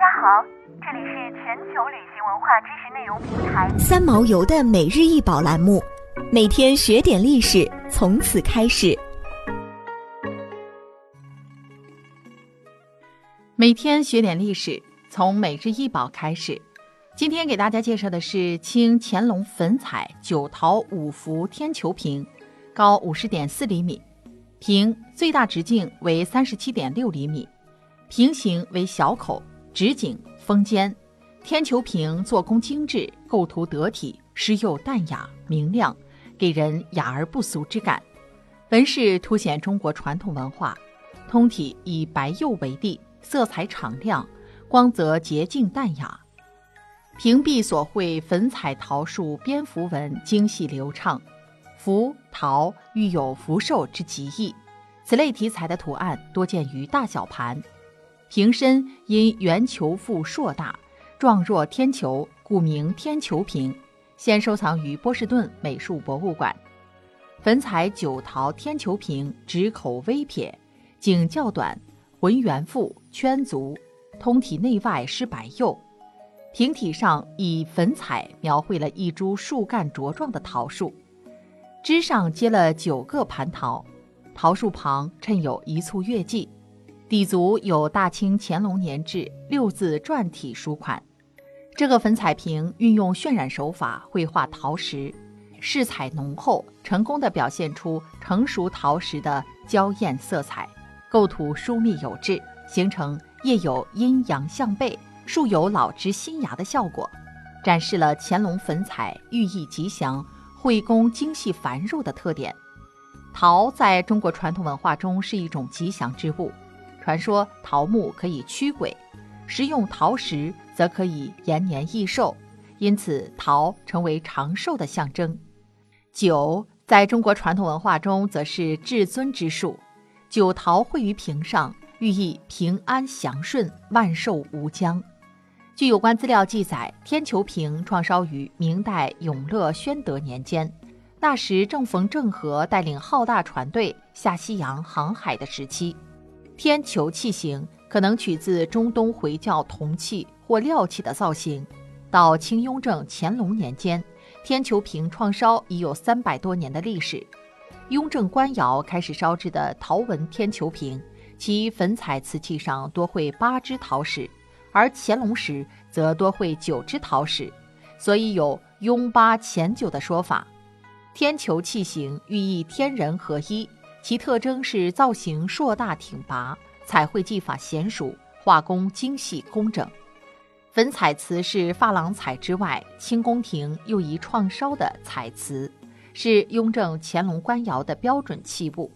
家好，这里是全球旅行文化知识内容平台三毛游的每日一宝栏目，每天学点历史，从此开始。每天学点历史，从每日一宝开始。今天给大家介绍的是清乾隆粉彩九陶五福天球瓶，高五十点四厘米，瓶最大直径为三十七点六厘米，瓶形为小口。直颈封尖，天球瓶做工精致，构图得体，诗釉淡雅明亮，给人雅而不俗之感。纹饰凸显中国传统文化，通体以白釉为地，色彩敞亮，光泽洁净淡雅。瓶壁所绘粉彩桃树蝙蝠纹精细流畅，福桃寓有福寿之吉意。此类题材的图案多见于大小盘。瓶身因圆球腹硕大，状若天球，故名天球瓶。现收藏于波士顿美术博物馆。粉彩九陶天球瓶，直口微撇，颈较短，浑圆腹，圈足，通体内外施白釉。瓶体上以粉彩描绘了一株树干茁壮的桃树，枝上结了九个蟠桃，桃树旁衬有一簇月季。底足有大清乾隆年制六字篆体书款。这个粉彩瓶运用渲染手法绘画桃实，饰彩浓厚，成功的表现出成熟桃实的娇艳色彩，构图疏密有致，形成叶有阴阳向背、树有老枝新芽的效果，展示了乾隆粉彩寓意吉祥、绘工精细繁缛的特点。桃在中国传统文化中是一种吉祥之物。传说桃木可以驱鬼，食用桃实则可以延年益寿，因此桃成为长寿的象征。九在中国传统文化中则是至尊之树，九桃绘于瓶上，寓意平安祥顺、万寿无疆。据有关资料记载，天球瓶创烧于明代永乐宣德年间，那时正逢郑和带领浩大船队下西洋航海的时期。天球器形可能取自中东回教铜器或料器的造型。到清雍正、乾隆年间，天球瓶创烧已有三百多年的历史。雍正官窑开始烧制的陶纹天球瓶，其粉彩瓷器上多绘八只陶石，而乾隆时则多绘九只陶石，所以有雍八乾九的说法。天球器形寓意天人合一。其特征是造型硕大挺拔，彩绘技法娴熟，画工精细工整。粉彩瓷是珐琅彩之外，清宫廷又宜创烧的彩瓷，是雍正、乾隆官窑的标准器物。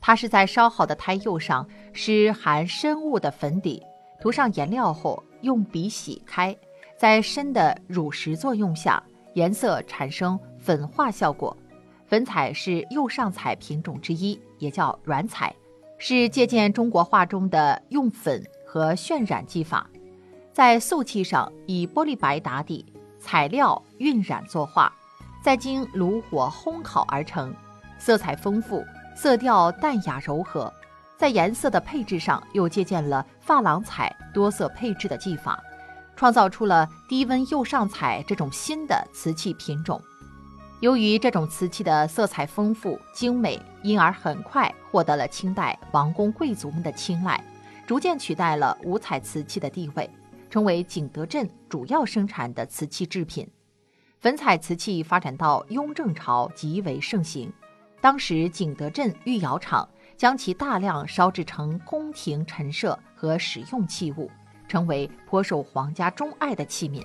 它是在烧好的胎釉上施含深雾的粉底，涂上颜料后用笔洗开，在深的乳石作用下，颜色产生粉化效果。粉彩是釉上彩品种之一，也叫软彩，是借鉴中国画中的用粉和渲染技法，在素器上以玻璃白打底，彩料晕染作画，再经炉火烘烤而成，色彩丰富，色调淡雅柔和。在颜色的配置上又借鉴了珐琅彩多色配置的技法，创造出了低温釉上彩这种新的瓷器品种。由于这种瓷器的色彩丰富精美，因而很快获得了清代王公贵族们的青睐，逐渐取代了五彩瓷器的地位，成为景德镇主要生产的瓷器制品。粉彩瓷器发展到雍正朝极为盛行，当时景德镇御窑厂将其大量烧制成宫廷陈设和使用器物，成为颇受皇家钟爱的器皿。